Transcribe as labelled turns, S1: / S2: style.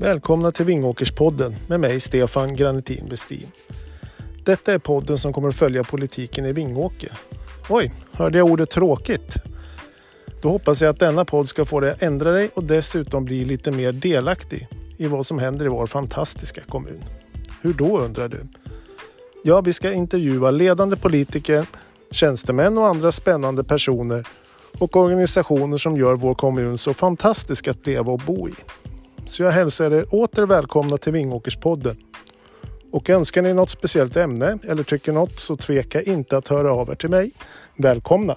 S1: Välkomna till Vingåkerspodden med mig Stefan Granitin Westin. Detta är podden som kommer att följa politiken i Vingåker. Oj, hörde jag ordet tråkigt? Då hoppas jag att denna podd ska få dig att ändra dig och dessutom bli lite mer delaktig i vad som händer i vår fantastiska kommun. Hur då undrar du? Ja, vi ska intervjua ledande politiker, tjänstemän och andra spännande personer och organisationer som gör vår kommun så fantastisk att leva och bo i. Så jag hälsar er åter välkomna till Vingåkerspodden. Och önskar ni något speciellt ämne eller tycker något så tveka inte att höra av er till mig. Välkomna!